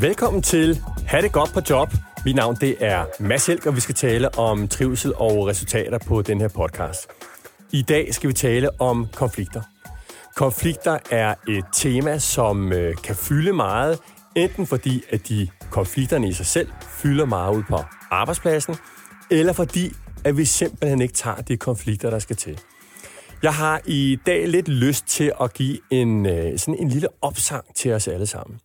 Velkommen til Ha' det godt på job. Mit navn det er Mads Helg, og vi skal tale om trivsel og resultater på den her podcast. I dag skal vi tale om konflikter. Konflikter er et tema, som øh, kan fylde meget, enten fordi, at de konflikterne i sig selv fylder meget ud på arbejdspladsen, eller fordi, at vi simpelthen ikke tager de konflikter, der skal til. Jeg har i dag lidt lyst til at give en, øh, sådan en lille opsang til os alle sammen.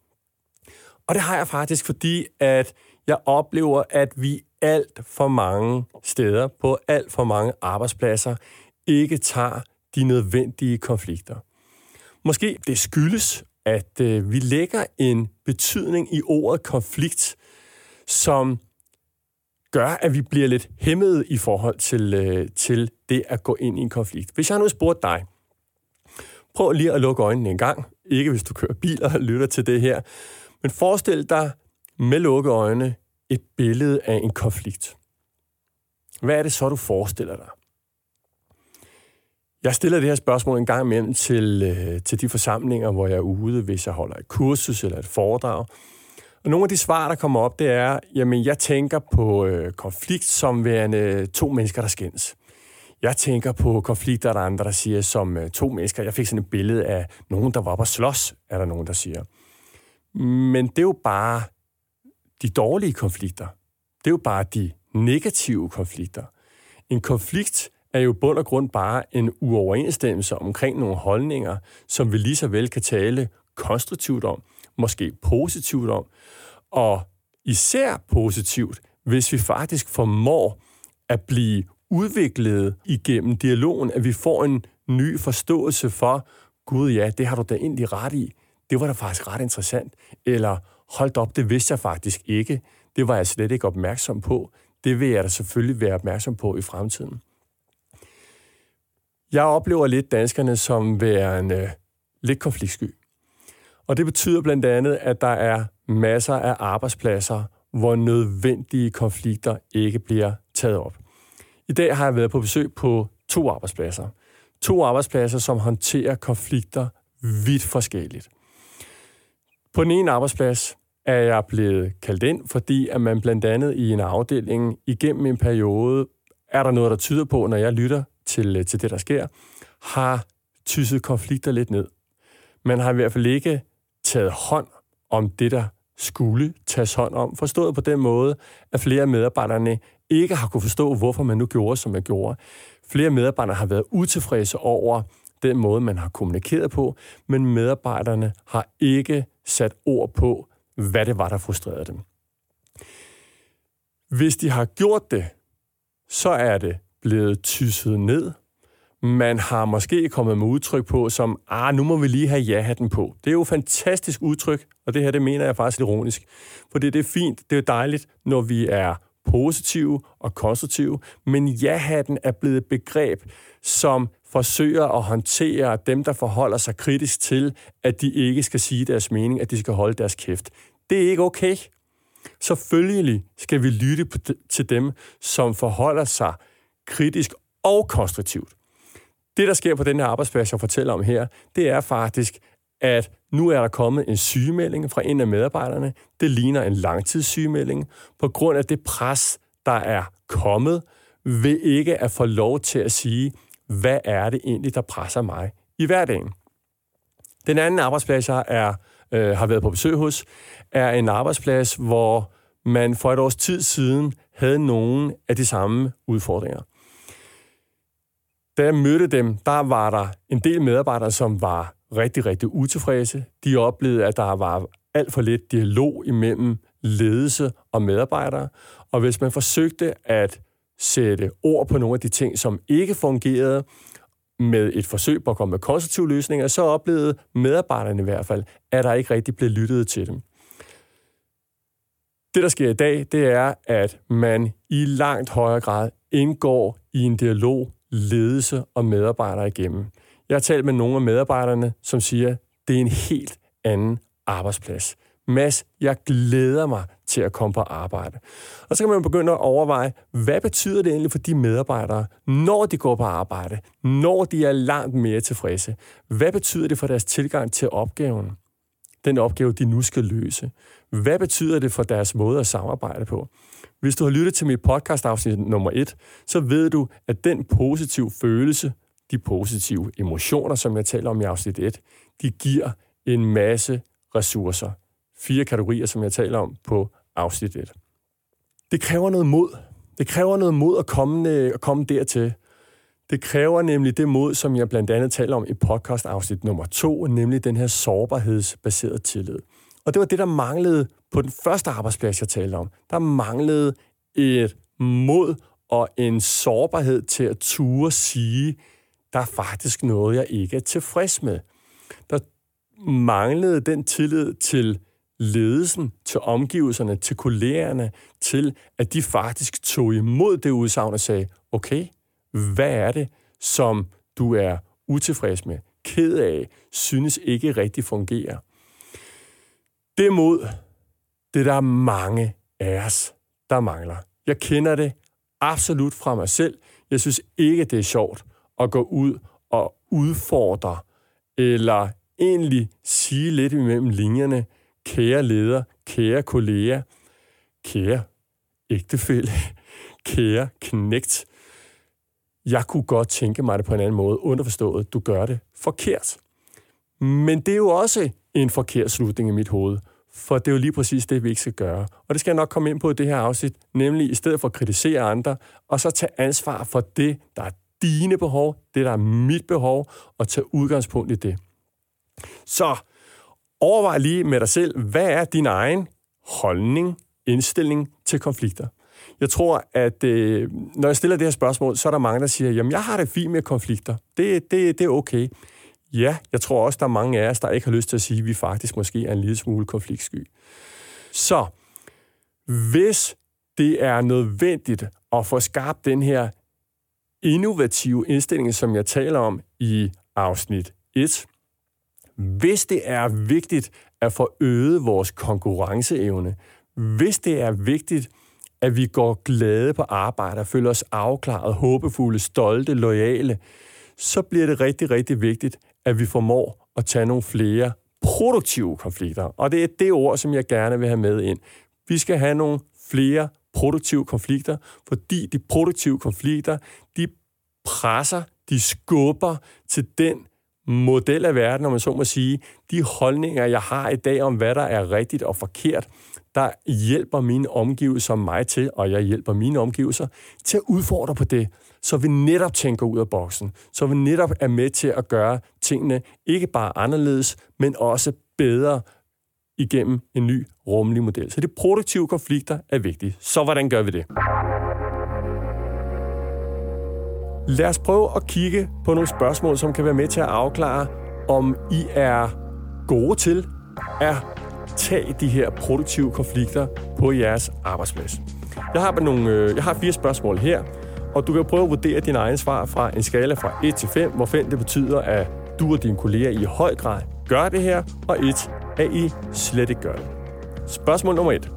Og det har jeg faktisk, fordi at jeg oplever, at vi alt for mange steder, på alt for mange arbejdspladser, ikke tager de nødvendige konflikter. Måske det skyldes, at øh, vi lægger en betydning i ordet konflikt, som gør, at vi bliver lidt hæmmet i forhold til, øh, til det at gå ind i en konflikt. Hvis jeg nu spurgte dig, prøv lige at lukke øjnene en gang, ikke hvis du kører bil og lytter til det her, men forestil dig med lukkede øjne et billede af en konflikt. Hvad er det så, du forestiller dig? Jeg stiller det her spørgsmål en gang imellem til, øh, til de forsamlinger, hvor jeg er ude, hvis jeg holder et kursus eller et foredrag. Og nogle af de svar, der kommer op, det er, jamen jeg tænker på øh, konflikt som værende to mennesker, der skændes. Jeg tænker på konflikter, der er andre, der siger, som øh, to mennesker. Jeg fik sådan et billede af nogen, der var oppe og slås, er der nogen, der siger. Men det er jo bare de dårlige konflikter. Det er jo bare de negative konflikter. En konflikt er jo bund og grund bare en uoverensstemmelse omkring nogle holdninger, som vi lige så vel kan tale konstruktivt om, måske positivt om, og især positivt, hvis vi faktisk formår at blive udviklet igennem dialogen, at vi får en ny forståelse for, gud ja, det har du da egentlig ret i det var da faktisk ret interessant. Eller, hold op, det vidste jeg faktisk ikke. Det var jeg slet ikke opmærksom på. Det vil jeg da selvfølgelig være opmærksom på i fremtiden. Jeg oplever lidt danskerne som værende øh, lidt konfliktsky. Og det betyder blandt andet, at der er masser af arbejdspladser, hvor nødvendige konflikter ikke bliver taget op. I dag har jeg været på besøg på to arbejdspladser. To arbejdspladser, som håndterer konflikter vidt forskelligt. På den ene arbejdsplads er jeg blevet kaldt ind, fordi at man blandt andet i en afdeling igennem en periode, er der noget, der tyder på, når jeg lytter til, øh, til det, der sker, har tysset konflikter lidt ned. Man har i hvert fald ikke taget hånd om det, der skulle tages hånd om. Forstået på den måde, at flere af medarbejderne ikke har kunne forstå, hvorfor man nu gjorde, som man gjorde. Flere medarbejdere har været utilfredse over den måde, man har kommunikeret på, men medarbejderne har ikke sat ord på, hvad det var, der frustrerede dem. Hvis de har gjort det, så er det blevet tysset ned. Man har måske kommet med udtryk på, som, ah, nu må vi lige have ja-hatten på. Det er jo et fantastisk udtryk, og det her, det mener jeg faktisk ironisk. For det er fint, det er dejligt, når vi er positive og konstruktive, men ja-hatten er blevet et begreb, som forsøger at håndtere dem, der forholder sig kritisk til, at de ikke skal sige deres mening, at de skal holde deres kæft. Det er ikke okay. Selvfølgelig skal vi lytte til dem, som forholder sig kritisk og konstruktivt. Det, der sker på den her arbejdsplads, jeg fortæller om her, det er faktisk, at nu er der kommet en sygemelding fra en af medarbejderne. Det ligner en langtidssygemelding. På grund af det pres, der er kommet, ved ikke at få lov til at sige, hvad er det egentlig, der presser mig i hverdagen. Den anden arbejdsplads, jeg er, øh, har været på besøg hos, er en arbejdsplads, hvor man for et års tid siden havde nogle af de samme udfordringer. Da jeg mødte dem, der var der en del medarbejdere, som var rigtig, rigtig utilfredse. De oplevede, at der var alt for lidt dialog imellem ledelse og medarbejdere. Og hvis man forsøgte at sætte ord på nogle af de ting, som ikke fungerede, med et forsøg på at komme med konstruktive løsninger, så oplevede medarbejderne i hvert fald, at der ikke rigtig blev lyttet til dem. Det, der sker i dag, det er, at man i langt højere grad indgår i en dialog ledelse og medarbejdere igennem. Jeg har talt med nogle af medarbejderne, som siger, at det er en helt anden arbejdsplads. Mads, jeg glæder mig til at komme på arbejde. Og så kan man begynde at overveje, hvad betyder det egentlig for de medarbejdere, når de går på arbejde, når de er langt mere tilfredse? Hvad betyder det for deres tilgang til opgaven? den opgave, de nu skal løse. Hvad betyder det for deres måde at samarbejde på? Hvis du har lyttet til mit podcast afsnit nummer 1, så ved du, at den positive følelse, de positive emotioner, som jeg taler om i afsnit 1, de giver en masse ressourcer. Fire kategorier, som jeg taler om på afsnit 1. Det kræver noget mod. Det kræver noget mod at komme, øh, at komme dertil. Det kræver nemlig det mod, som jeg blandt andet taler om i podcast afsnit nummer 2, nemlig den her sårbarhedsbaserede tillid. Og det var det, der manglede på den første arbejdsplads, jeg talte om. Der manglede et mod og en sårbarhed til at ture sige, der er faktisk noget, jeg ikke er tilfreds med. Der manglede den tillid til ledelsen, til omgivelserne, til kollegerne, til at de faktisk tog imod det udsagn og sagde, okay, hvad er det, som du er utilfreds med, ked af, synes ikke rigtig fungerer. Det mod, det der er mange af os, der mangler. Jeg kender det absolut fra mig selv. Jeg synes ikke, det er sjovt at gå ud og udfordre, eller egentlig sige lidt imellem linjerne, kære leder, kære kollega, kære ægtefælle, kære knægt. Jeg kunne godt tænke mig det på en anden måde, underforstået, du gør det forkert. Men det er jo også en forkert slutning i mit hoved, for det er jo lige præcis det, vi ikke skal gøre. Og det skal jeg nok komme ind på i det her afsnit, nemlig i stedet for at kritisere andre, og så tage ansvar for det, der er dine behov, det, der er mit behov, og tage udgangspunkt i det. Så overvej lige med dig selv, hvad er din egen holdning, indstilling til konflikter? Jeg tror, at øh, når jeg stiller det her spørgsmål, så er der mange, der siger, jamen jeg har det fint med konflikter. Det, det, det er okay. Ja, jeg tror også, der er mange af os, der ikke har lyst til at sige, at vi faktisk måske er en lille smule konfliktsky. Så hvis det er nødvendigt at få skabt den her innovative indstilling, som jeg taler om i afsnit 1, hvis det er vigtigt at få øget vores konkurrenceevne, hvis det er vigtigt, at vi går glade på arbejde og føler os afklaret, håbefulde, stolte, lojale, så bliver det rigtig, rigtig vigtigt, at vi formår at tage nogle flere produktive konflikter. Og det er det ord, som jeg gerne vil have med ind. Vi skal have nogle flere produktive konflikter, fordi de produktive konflikter, de presser, de skubber til den model af verden, om man så må sige, de holdninger, jeg har i dag om, hvad der er rigtigt og forkert, der hjælper mine omgivelser mig til, og jeg hjælper mine omgivelser til at udfordre på det, så vi netop tænker ud af boksen, så vi netop er med til at gøre tingene ikke bare anderledes, men også bedre igennem en ny rummelig model. Så de produktive konflikter er vigtige. Så hvordan gør vi det? Lad os prøve at kigge på nogle spørgsmål, som kan være med til at afklare, om I er gode til at tage de her produktive konflikter på jeres arbejdsplads. Jeg har, nogle, øh, jeg har fire spørgsmål her, og du kan prøve at vurdere din egen svar fra en skala fra 1 til 5, hvor 5 det betyder, at du og dine kolleger i høj grad gør det her, og 1 at I slet ikke gør det. Spørgsmål nummer 1.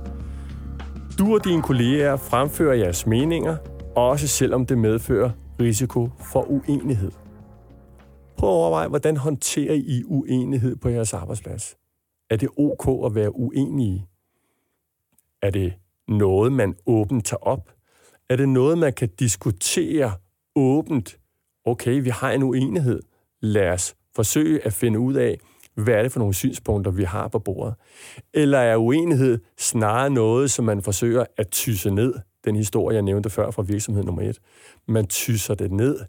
Du og dine kolleger fremfører jeres meninger, også selvom det medfører risiko for uenighed. Prøv at overveje, hvordan håndterer I uenighed på jeres arbejdsplads? Er det ok at være uenige? Er det noget, man åbent tager op? Er det noget, man kan diskutere åbent? Okay, vi har en uenighed. Lad os forsøge at finde ud af, hvad er det for nogle synspunkter, vi har på bordet? Eller er uenighed snarere noget, som man forsøger at tysse ned? Den historie, jeg nævnte før fra virksomhed nummer et. Man tyser det ned,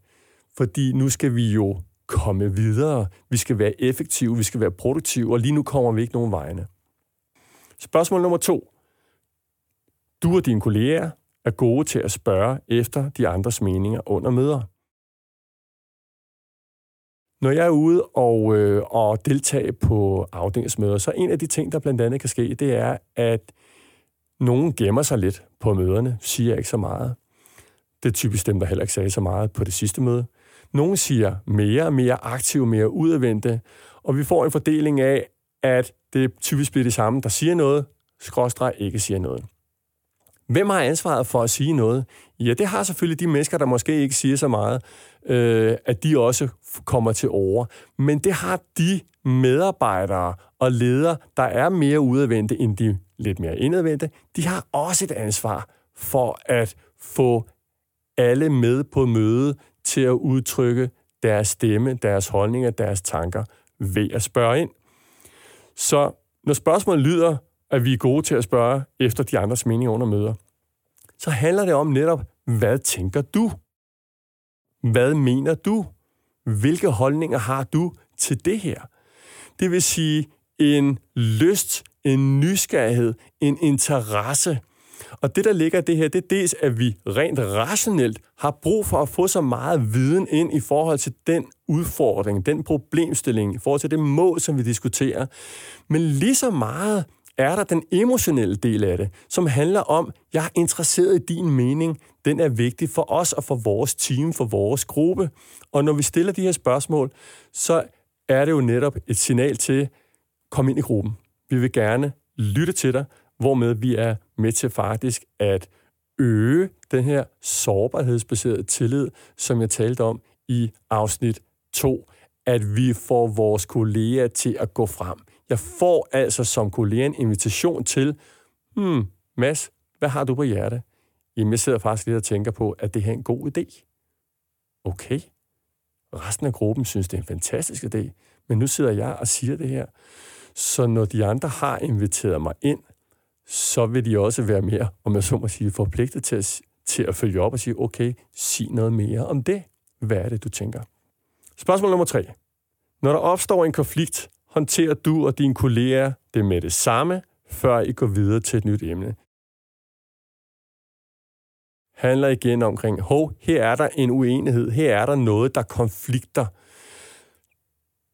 fordi nu skal vi jo komme videre. Vi skal være effektive, vi skal være produktive, og lige nu kommer vi ikke nogen vegne. Spørgsmål nummer to. Du og dine kolleger er gode til at spørge efter de andres meninger under møder. Når jeg er ude og, øh, og deltage på afdelingsmøder, så en af de ting, der blandt andet kan ske, det er, at nogen gemmer sig lidt på møderne, siger ikke så meget. Det er typisk dem, der heller ikke sagde så meget på det sidste møde. Nogle siger mere, mere aktive, mere udadvendte, og vi får en fordeling af, at det typisk bliver det samme, der siger noget, skråstreg ikke siger noget. Hvem har ansvaret for at sige noget? Ja, det har selvfølgelig de mennesker, der måske ikke siger så meget, øh, at de også kommer til over. Men det har de medarbejdere og ledere, der er mere udadvendte end de lidt mere indadvendte, de har også et ansvar for at få alle med på møde til at udtrykke deres stemme, deres holdninger, deres tanker ved at spørge ind. Så når spørgsmålet lyder, at vi er gode til at spørge efter de andres mening under møder, så handler det om netop, hvad tænker du? Hvad mener du? Hvilke holdninger har du til det her? Det vil sige en lyst, en nysgerrighed, en interesse. Og det, der ligger i det her, det er dels, at vi rent rationelt har brug for at få så meget viden ind i forhold til den udfordring, den problemstilling, i forhold til det mål, som vi diskuterer. Men lige så meget er der den emotionelle del af det, som handler om, jeg er interesseret i din mening. Den er vigtig for os og for vores team, for vores gruppe. Og når vi stiller de her spørgsmål, så er det jo netop et signal til, kom ind i gruppen. Vi vil gerne lytte til dig, hvormed vi er med til faktisk at øge den her sårbarhedsbaserede tillid, som jeg talte om i afsnit 2, at vi får vores kolleger til at gå frem. Jeg får altså som kollega en invitation til, hmm, Mads, hvad har du på hjerte? Jamen, jeg sidder faktisk lidt og tænker på, at det her er en god idé. Okay. Resten af gruppen synes, det er en fantastisk idé. Men nu sidder jeg og siger det her. Så når de andre har inviteret mig ind, så vil de også være mere, om jeg så må sige, forpligtet til at, til at følge op og sige, okay, sig noget mere om det. Hvad er det, du tænker? Spørgsmål nummer tre. Når der opstår en konflikt, håndterer du og dine kolleger det med det samme, før I går videre til et nyt emne. Handler igen omkring, hov, her er der en uenighed, her er der noget, der konflikter.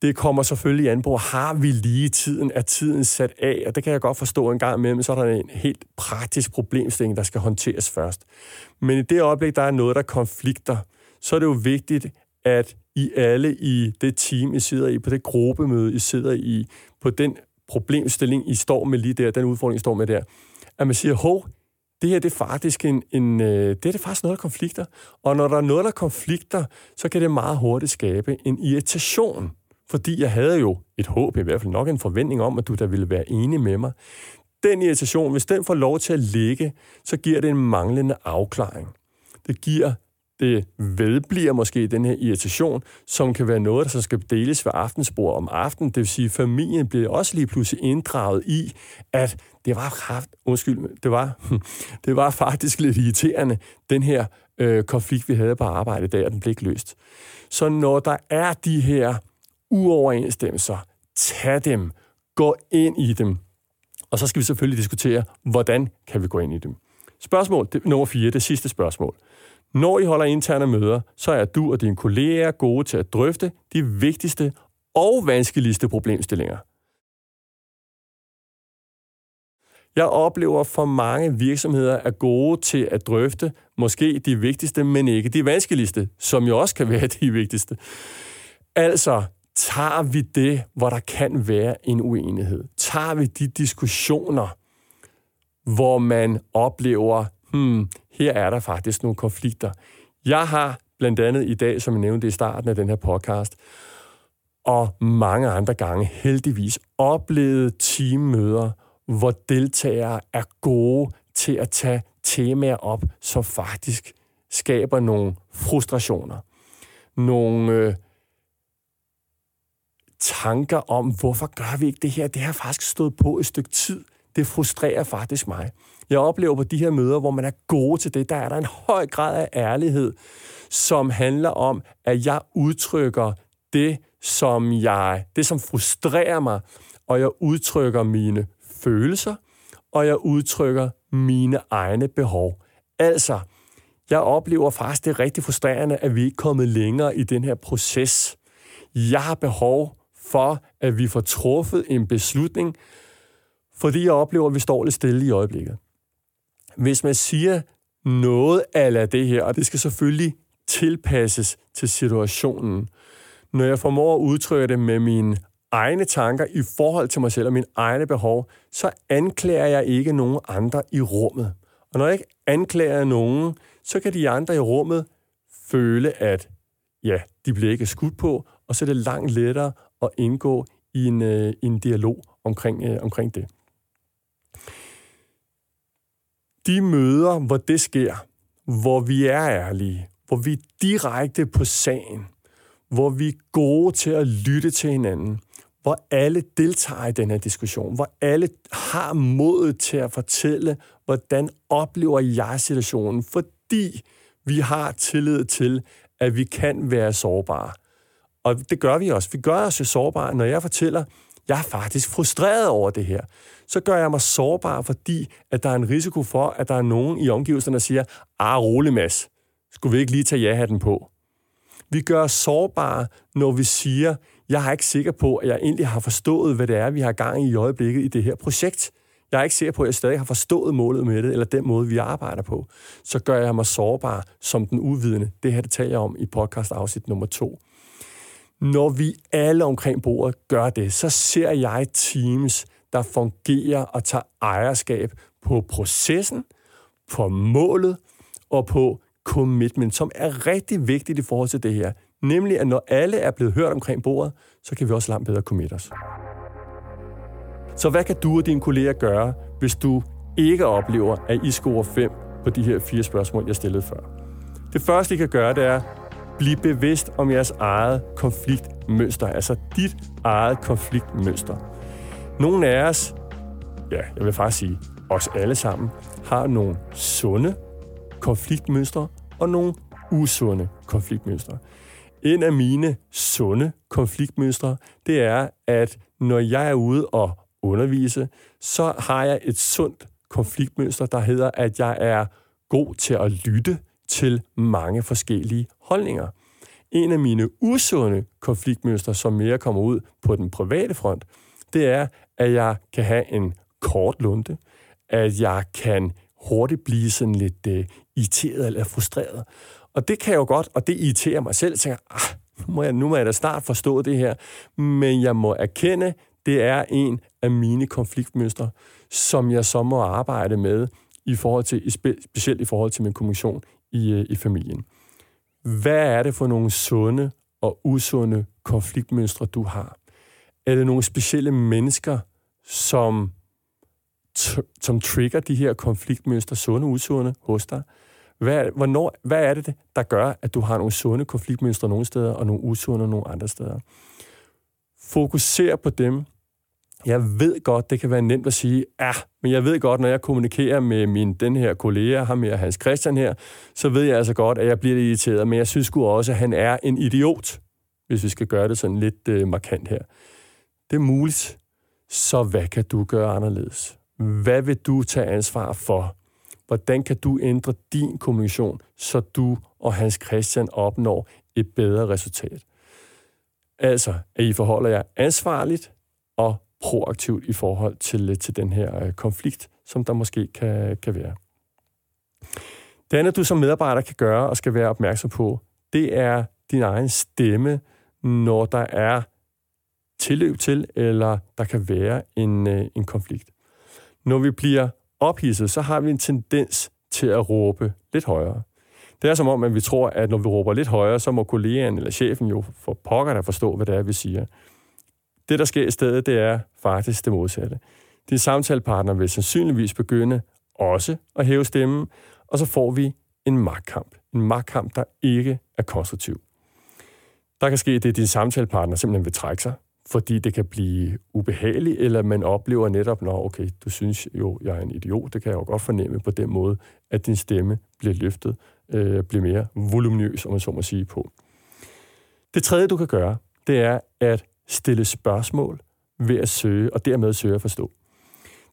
Det kommer selvfølgelig an på, har vi lige tiden, er tiden sat af, og det kan jeg godt forstå en gang imellem, så er der en helt praktisk problemstilling, der skal håndteres først. Men i det øjeblik, der er noget, der konflikter, så er det jo vigtigt, at I alle i det team, I sidder i, på det gruppemøde, I sidder i, på den problemstilling, I står med lige der, den udfordring, I står med der, at man siger, hov, det her det er faktisk en, en øh, det er det faktisk noget, der konflikter. Og når der er noget, der konflikter, så kan det meget hurtigt skabe en irritation. Fordi jeg havde jo et håb, i hvert fald nok en forventning om, at du der ville være enig med mig. Den irritation, hvis den får lov til at ligge, så giver det en manglende afklaring. Det giver det vedbliver måske den her irritation, som kan være noget, der så skal deles ved aftensbord om aftenen. Det vil sige, at familien bliver også lige pludselig inddraget i, at det var kraft, undskyld, det var, det var faktisk lidt irriterende, den her øh, konflikt, vi havde på arbejde der, den blev ikke løst. Så når der er de her uoverensstemmelser, tag dem, gå ind i dem, og så skal vi selvfølgelig diskutere, hvordan kan vi gå ind i dem. Spørgsmål det, nummer 4, det sidste spørgsmål. Når I holder interne møder, så er du og dine kolleger gode til at drøfte de vigtigste og vanskeligste problemstillinger. Jeg oplever, for mange virksomheder er gode til at drøfte måske de vigtigste, men ikke de vanskeligste, som jo også kan være de vigtigste. Altså, tager vi det, hvor der kan være en uenighed? Tager vi de diskussioner, hvor man oplever, hmm, her er der faktisk nogle konflikter. Jeg har blandt andet i dag, som jeg nævnte i starten af den her podcast, og mange andre gange heldigvis oplevet teammøder, hvor deltagere er gode til at tage temaer op, som faktisk skaber nogle frustrationer. Nogle øh, tanker om, hvorfor gør vi ikke det her? Det har faktisk stået på et stykke tid. Det frustrerer faktisk mig. Jeg oplever på de her møder, hvor man er gode til det, der er der en høj grad af ærlighed, som handler om, at jeg udtrykker det, som jeg, det som frustrerer mig, og jeg udtrykker mine følelser, og jeg udtrykker mine egne behov. Altså, jeg oplever faktisk, det er rigtig frustrerende, at vi ikke er kommet længere i den her proces. Jeg har behov for, at vi får truffet en beslutning, fordi jeg oplever, at vi står lidt stille i øjeblikket. Hvis man siger noget af det her, og det skal selvfølgelig tilpasses til situationen, når jeg formår at udtrykke det med mine egne tanker i forhold til mig selv og mine egne behov, så anklager jeg ikke nogen andre i rummet. Og når jeg ikke anklager nogen, så kan de andre i rummet føle, at ja, de bliver ikke skudt på, og så er det langt lettere at indgå i en, øh, en dialog omkring, øh, omkring det. De møder, hvor det sker, hvor vi er ærlige, hvor vi er direkte på sagen, hvor vi er gode til at lytte til hinanden, hvor alle deltager i den her diskussion, hvor alle har modet til at fortælle, hvordan oplever jeg situationen, fordi vi har tillid til, at vi kan være sårbare. Og det gør vi også. Vi gør os jo sårbare, når jeg fortæller, jeg er faktisk frustreret over det her. Så gør jeg mig sårbar, fordi at der er en risiko for, at der er nogen i omgivelserne, der siger, ah, rolig mas, skulle vi ikke lige tage ja-hatten på? Vi gør os sårbare, når vi siger, jeg er ikke sikker på, at jeg egentlig har forstået, hvad det er, vi har gang i i øjeblikket i det her projekt. Jeg er ikke sikker på, at jeg stadig har forstået målet med det, eller den måde, vi arbejder på. Så gør jeg mig sårbar som den uvidende. Det her, det taler jeg om i podcast afsnit nummer to. Når vi alle omkring bordet gør det, så ser jeg teams, der fungerer og tager ejerskab på processen, på målet og på commitment, som er rigtig vigtigt i forhold til det her. Nemlig, at når alle er blevet hørt omkring bordet, så kan vi også langt bedre commit os. Så hvad kan du og dine kolleger gøre, hvis du ikke oplever, at I scorer 5 på de her fire spørgsmål, jeg stillede før? Det første, I kan gøre, det er blive bevidst om jeres eget konfliktmønster, altså dit eget konfliktmønster. Nogle af os, ja, jeg vil faktisk sige os alle sammen, har nogle sunde konfliktmønstre og nogle usunde konfliktmønstre. En af mine sunde konfliktmønstre, det er, at når jeg er ude og undervise, så har jeg et sundt konfliktmønster, der hedder, at jeg er god til at lytte til mange forskellige holdninger. En af mine usunde konfliktmønstre, som mere kommer ud på den private front, det er, at jeg kan have en kort lunte, at jeg kan hurtigt blive sådan lidt uh, irriteret eller frustreret. Og det kan jeg jo godt, og det irriterer mig selv. Jeg tænker, ah, nu må jeg, nu må jeg da snart forstå det her. Men jeg må erkende, det er en af mine konfliktmønstre, som jeg så må arbejde med, i forhold til, specielt i forhold til min kommission i, øh, i familien. Hvad er det for nogle sunde og usunde konfliktmønstre, du har? Er det nogle specielle mennesker, som, som trigger de her konfliktmønstre, sunde og usunde, hos dig? Hvad, hvornår, hvad er det, der gør, at du har nogle sunde konfliktmønstre nogle steder, og nogle usunde nogle andre steder? Fokuser på dem, jeg ved godt, det kan være nemt at sige, ja, men jeg ved godt, når jeg kommunikerer med min, den her kollega, ham her, Hans Christian her, så ved jeg altså godt, at jeg bliver lidt irriteret, men jeg synes sgu også, at han er en idiot, hvis vi skal gøre det sådan lidt øh, markant her. Det er muligt. Så hvad kan du gøre anderledes? Hvad vil du tage ansvar for? Hvordan kan du ændre din kommunikation, så du og Hans Christian opnår et bedre resultat? Altså, at I forholder jer ansvarligt og proaktivt i forhold til, øh, til den her øh, konflikt, som der måske kan, kan være. Det andet, du som medarbejder kan gøre og skal være opmærksom på, det er din egen stemme, når der er tilløb til, eller der kan være en, øh, en konflikt. Når vi bliver ophidset, så har vi en tendens til at råbe lidt højere. Det er som om, at vi tror, at når vi råber lidt højere, så må kollegaen eller chefen jo for pokker der forstå, hvad det er, vi siger. Det, der sker i stedet, det er faktisk det modsatte. Din samtalepartner vil sandsynligvis begynde også at hæve stemmen, og så får vi en magtkamp. En magtkamp, der ikke er konstruktiv. Der kan ske det, at din samtalepartner simpelthen vil trække sig, fordi det kan blive ubehageligt, eller man oplever netop, når okay, du synes jo, jeg er en idiot, det kan jeg jo godt fornemme på den måde, at din stemme bliver løftet, øh, bliver mere voluminøs, om man så må sige på. Det tredje, du kan gøre, det er at stille spørgsmål ved at søge, og dermed søge at forstå.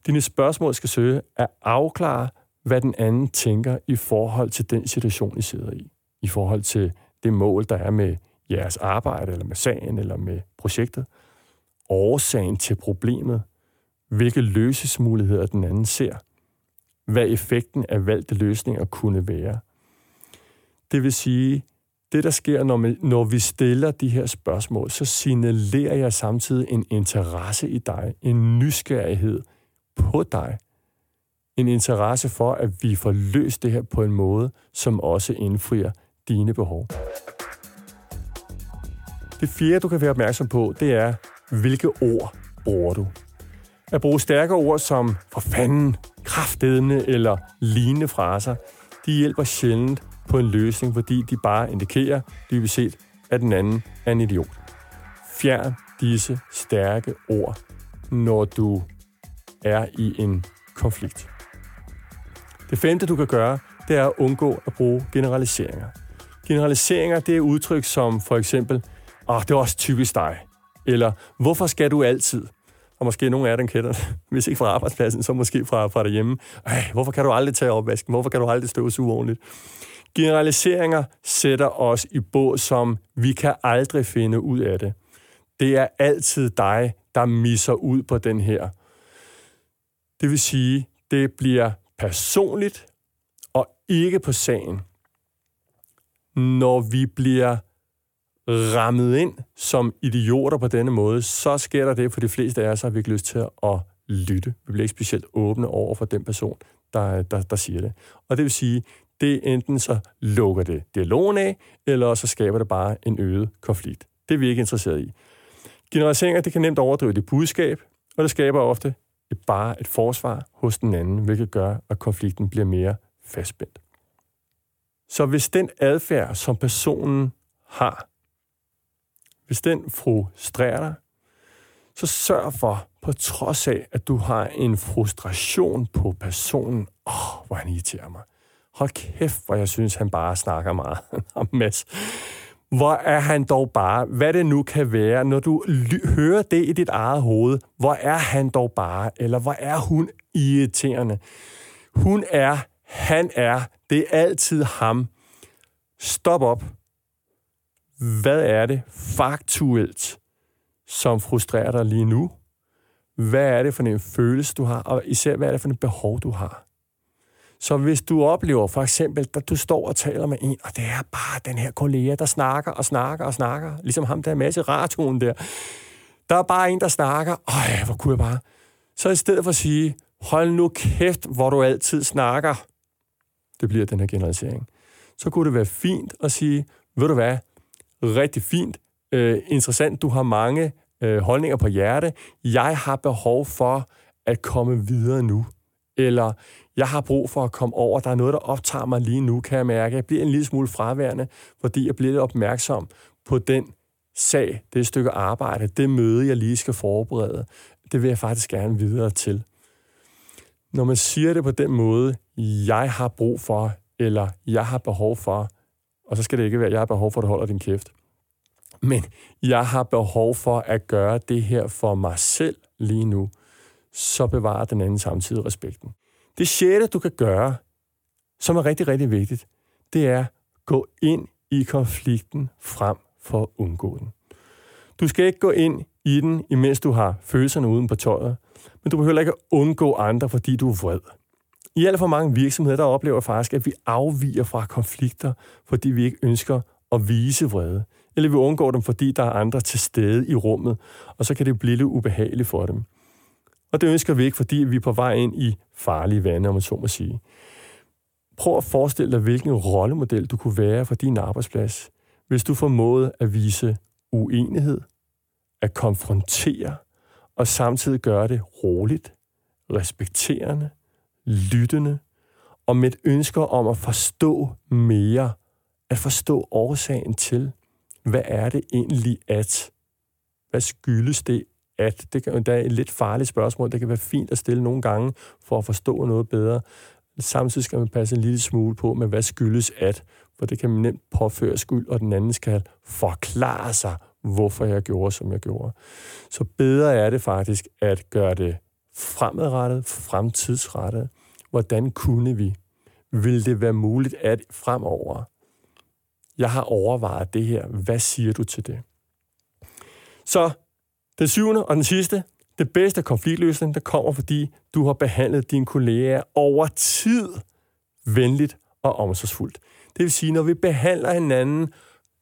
Dine spørgsmål skal søge at afklare, hvad den anden tænker i forhold til den situation, I sidder i. I forhold til det mål, der er med jeres arbejde, eller med sagen, eller med projektet. Årsagen til problemet. Hvilke løsesmuligheder den anden ser. Hvad effekten af valgte løsninger kunne være. Det vil sige, det, der sker, når, man, når vi stiller de her spørgsmål, så signalerer jeg samtidig en interesse i dig, en nysgerrighed på dig, en interesse for, at vi får løst det her på en måde, som også indfrier dine behov. Det fjerde, du kan være opmærksom på, det er, hvilke ord bruger du. At bruge stærke ord som for fanden, kraftedende eller lignende fraser, de hjælper sjældent på en løsning, fordi de bare indikerer, dybest set, at den anden er en idiot. Fjern disse stærke ord, når du er i en konflikt. Det femte, du kan gøre, det er at undgå at bruge generaliseringer. Generaliseringer, det er udtryk som for eksempel, åh, det er også typisk dig. Eller, hvorfor skal du altid? Og måske nogle af dem kender Hvis ikke fra arbejdspladsen, så måske fra, fra derhjemme. Ej, hvorfor kan du aldrig tage opvasken? Hvorfor kan du aldrig støvsuge ordentligt? Generaliseringer sætter os i båd, som vi kan aldrig finde ud af det. Det er altid dig, der misser ud på den her. Det vil sige, det bliver personligt og ikke på sagen. Når vi bliver rammet ind som idioter på denne måde, så sker der det for de fleste af os, har vi ikke lyst til at lytte. Vi bliver ikke specielt åbne over for den person, der, der, der siger det. Og det vil sige, det enten så lukker det dialogen af, eller så skaber det bare en øget konflikt. Det er vi ikke interesseret i. Generaliseringer det kan nemt overdrive det budskab, og det skaber ofte et, bare et forsvar hos den anden, hvilket gør, at konflikten bliver mere fastspændt. Så hvis den adfærd, som personen har, hvis den frustrerer dig, så sørg for, på trods af, at du har en frustration på personen, åh, oh, hvor han irriterer mig. Hold kæft, hvor jeg synes, han bare snakker meget om Mads. Hvor er han dog bare, hvad det nu kan være, når du hører det i dit eget hoved, hvor er han dog bare, eller hvor er hun irriterende. Hun er, han er, det er altid ham. Stop op. Hvad er det faktuelt, som frustrerer dig lige nu? Hvad er det for en følelse, du har? Og især, hvad er det for en behov, du har? Så hvis du oplever for eksempel, at du står og taler med en, og det er bare den her kollega, der snakker og snakker og snakker, ligesom ham der masse radioen der. Der er bare en, der snakker, øj, hvor kunne jeg bare. Så i stedet for at sige, hold nu kæft, hvor du altid snakker, det bliver den her generalisering, så kunne det være fint at sige, ved du hvad, rigtig fint, øh, interessant, du har mange øh, holdninger på hjerte, jeg har behov for at komme videre nu. Eller jeg har brug for at komme over, der er noget, der optager mig lige nu, kan jeg mærke. Jeg bliver en lille smule fraværende, fordi jeg bliver lidt opmærksom på den sag, det stykke arbejde, det møde, jeg lige skal forberede. Det vil jeg faktisk gerne videre til. Når man siger det på den måde, jeg har brug for, eller jeg har behov for, og så skal det ikke være, jeg har behov for, at du holder din kæft. Men jeg har behov for at gøre det her for mig selv lige nu, så bevarer den anden samtidig respekten. Det sjette, du kan gøre, som er rigtig, rigtig vigtigt, det er gå ind i konflikten frem for at undgå den. Du skal ikke gå ind i den, imens du har følelserne uden på tøjet, men du behøver ikke at undgå andre, fordi du er vred. I alt for mange virksomheder, der oplever faktisk, at vi afviger fra konflikter, fordi vi ikke ønsker at vise vrede. Eller vi undgår dem, fordi der er andre til stede i rummet, og så kan det blive lidt ubehageligt for dem. Og det ønsker vi ikke, fordi vi er på vej ind i farlige vande, om man så må sige. Prøv at forestille dig, hvilken rollemodel du kunne være for din arbejdsplads, hvis du formåede at vise uenighed, at konfrontere og samtidig gøre det roligt, respekterende, lyttende og med et ønske om at forstå mere, at forstå årsagen til, hvad er det egentlig at? Hvad skyldes det at? Det kan, der er et lidt farligt spørgsmål. Det kan være fint at stille nogle gange for at forstå noget bedre. Samtidig skal man passe en lille smule på med, hvad skyldes at? For det kan man nemt påføre skyld, og den anden skal forklare sig, hvorfor jeg gjorde, som jeg gjorde. Så bedre er det faktisk at gøre det fremadrettet, fremtidsrettet. Hvordan kunne vi? Vil det være muligt at fremover? Jeg har overvejet det her. Hvad siger du til det? Så den syvende og den sidste, det bedste konfliktløsning, der kommer, fordi du har behandlet dine kolleger over tid venligt og omsorgsfuldt. Det vil sige, når vi behandler hinanden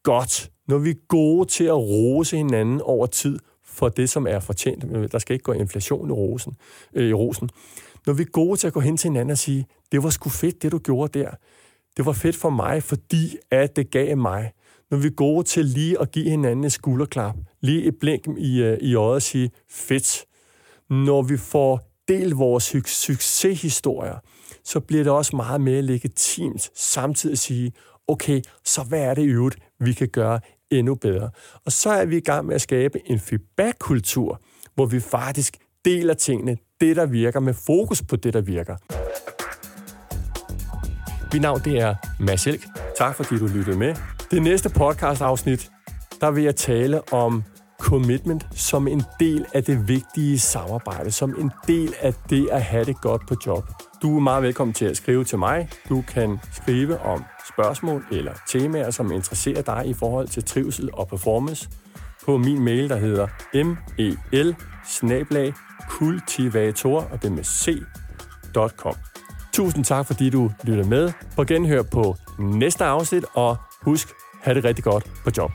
godt, når vi er gode til at rose hinanden over tid for det, som er fortjent. Der skal ikke gå inflation i, rosen, øh, i rosen. Når vi er gode til at gå hen til hinanden og sige, det var sgu fedt, det du gjorde der. Det var fedt for mig, fordi at det gav mig når vi er gode til lige at give hinanden et skulderklap, lige et blink i, øh, i øjet og sige, fedt. Når vi får delt vores succeshistorier, så bliver det også meget mere legitimt samtidig at sige, okay, så hvad er det i øvrigt, vi kan gøre endnu bedre? Og så er vi i gang med at skabe en feedback-kultur, hvor vi faktisk deler tingene, det der virker, med fokus på det, der virker. Mit navn det er Mads Elk. Tak fordi du lyttede med. Det næste podcast-afsnit, der vil jeg tale om commitment som en del af det vigtige samarbejde, som en del af det at have det godt på job. Du er meget velkommen til at skrive til mig. Du kan skrive om spørgsmål eller temaer, som interesserer dig i forhold til trivsel og performance på min mail, der hedder mel kultivator, og det med c.com. Tusind tak, fordi du lyttede med. På genhør på næste afsnit, og husk, have det rigtig godt på job.